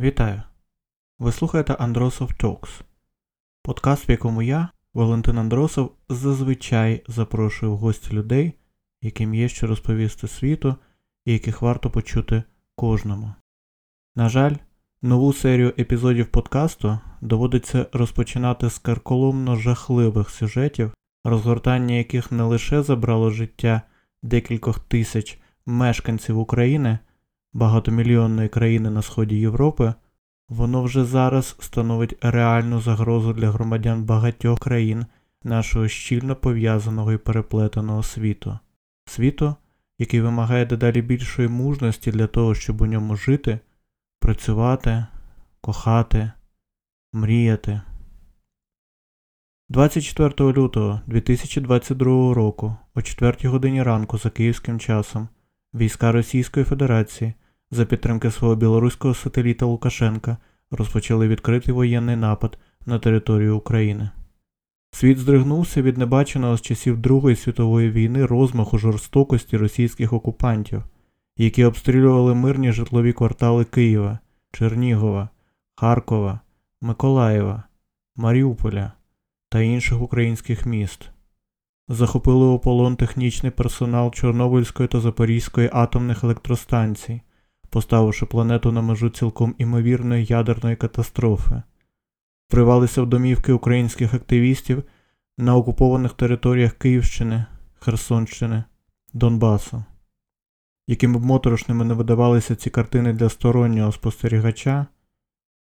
Вітаю! Ви слухаєте Андросов Talks, подкаст, в якому я, Валентин Андросов, зазвичай запрошую в гості людей, яким є що розповісти світу і яких варто почути кожному. На жаль, нову серію епізодів подкасту доводиться розпочинати з карколомно жахливих сюжетів, розгортання яких не лише забрало життя декількох тисяч мешканців України багатомільйонної країни на сході Європи, воно вже зараз становить реальну загрозу для громадян багатьох країн нашого щільно пов'язаного і переплетеного світу. Світу, який вимагає дедалі більшої мужності для того, щоб у ньому жити, працювати, кохати, мріяти. 24 лютого 2022 року о 4 годині ранку за київським часом війська Російської Федерації за підтримки свого білоруського сателіта Лукашенка розпочали відкритий воєнний напад на територію України. Світ здригнувся від небаченого з часів Другої світової війни розмаху жорстокості російських окупантів, які обстрілювали мирні житлові квартали Києва, Чернігова, Харкова, Миколаєва, Маріуполя та інших українських міст. Захопили у полон технічний персонал Чорнобильської та Запорізької атомних електростанцій, поставивши планету на межу цілком імовірної ядерної катастрофи, вривалися в домівки українських активістів на окупованих територіях Київщини, Херсонщини, Донбасу. Якими б моторошними не видавалися ці картини для стороннього спостерігача,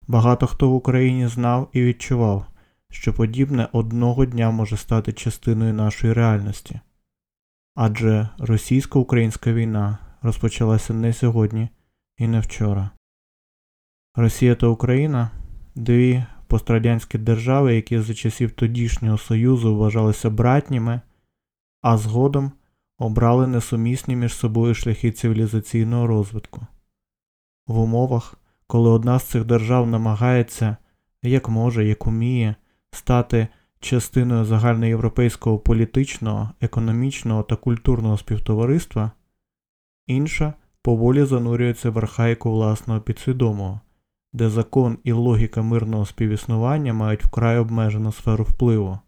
багато хто в Україні знав і відчував, що подібне одного дня може стати частиною нашої реальності. Адже російсько-українська війна розпочалася не сьогодні і не вчора. Росія та Україна дві пострадянські держави, які за часів тодішнього Союзу вважалися братніми, а згодом обрали несумісні між собою шляхи цивілізаційного розвитку. В умовах, коли одна з цих держав намагається, як може, як уміє, стати частиною загальноєвропейського політичного, економічного та культурного співтовариства, інша поволі занурюється в архаїку власного підсвідомого, де закон і логіка мирного співіснування мають вкрай обмежену сферу впливу,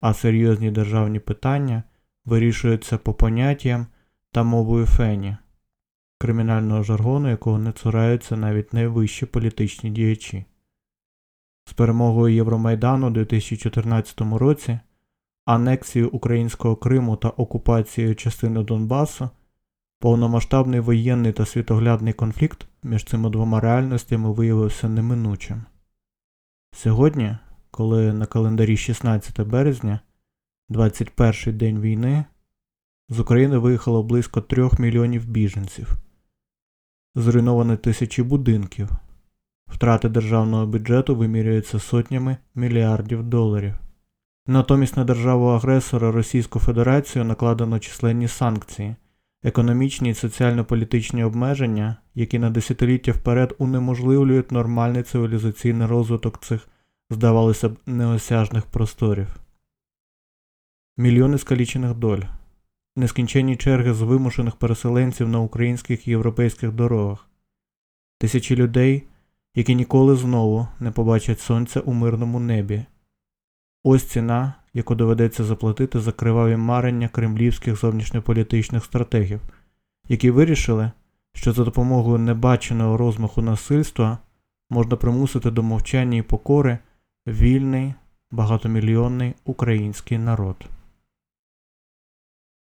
а серйозні державні питання вирішуються по поняттям та мовою фені, кримінального жаргону, якого не цураються навіть найвищі політичні діячі. З перемогою Євромайдану у 2014 році, анексією українського Криму та окупацією частини Донбасу Повномасштабний воєнний та світоглядний конфлікт між цими двома реальностями виявився неминучим. Сьогодні, коли на календарі 16 березня, 21-й день війни, з України виїхало близько 3 мільйонів біженців, зруйновані тисячі будинків, втрати державного бюджету вимірюються сотнями мільярдів доларів. Натомість на державу агресора Російську Федерацію накладено численні санкції економічні і соціально-політичні обмеження, які на десятиліття вперед унеможливлюють нормальний цивілізаційний розвиток цих, здавалося б, неосяжних просторів. Мільйони скалічених доль, нескінченні черги з вимушених переселенців на українських і європейських дорогах, тисячі людей, які ніколи знову не побачать сонця у мирному небі. Ось ціна, яку доведеться заплатити за криваві марення кремлівських зовнішньополітичних стратегів, які вирішили, що за допомогою небаченого розмаху насильства можна примусити до мовчання і покори вільний багатомільйонний український народ.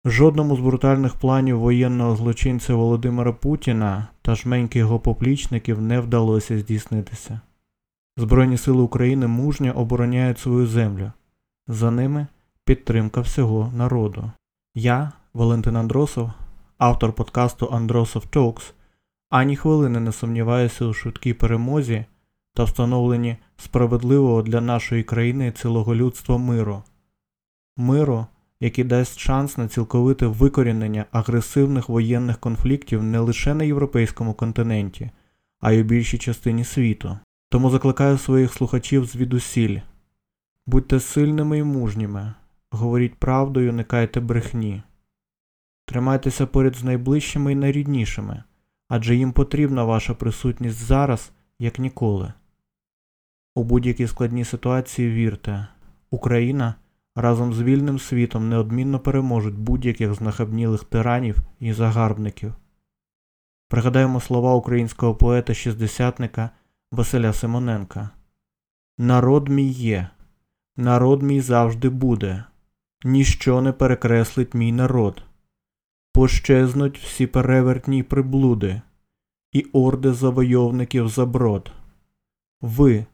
Жодному з брутальних планів воєнного злочинця Володимира Путіна та жменьки його поплічників не вдалося здійснитися. Збройні сили України мужньо обороняють свою землю. За ними підтримка всього народу. Я, Валентин Андросов, автор подкасту Андросов Talks, ані хвилини не сумніваюся у швидкій перемозі та встановленні справедливого для нашої країни цілого людства миру. Миру, який дасть шанс на цілковите викорінення агресивних воєнних конфліктів не лише на європейському континенті, а й у більшій частині світу. Тому закликаю своїх слухачів звідусіль. Будьте сильними і мужніми, говоріть правду і уникайте брехні. Тримайтеся поряд з найближчими і найріднішими, адже їм потрібна ваша присутність зараз як ніколи. У будь-якій складній ситуації вірте, Україна разом з вільним світом неодмінно переможуть будь-яких знахабнілих тиранів і загарбників. Пригадаємо слова українського поета-шістдесятника Василя Симоненка Народ мій є, народ мій завжди буде, ніщо не перекреслить мій народ. Пощезнуть всі перевертні приблуди, і орди завойовників заброд. Ви,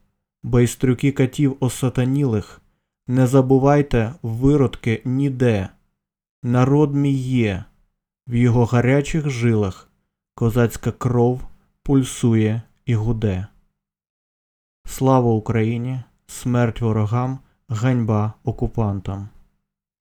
байстрюки катів осатанілих, не забувайте виродки ніде. Народ мій є, в його гарячих жилах козацька кров пульсує і гуде. Слава Україні! Смерть ворогам, ганьба окупантам!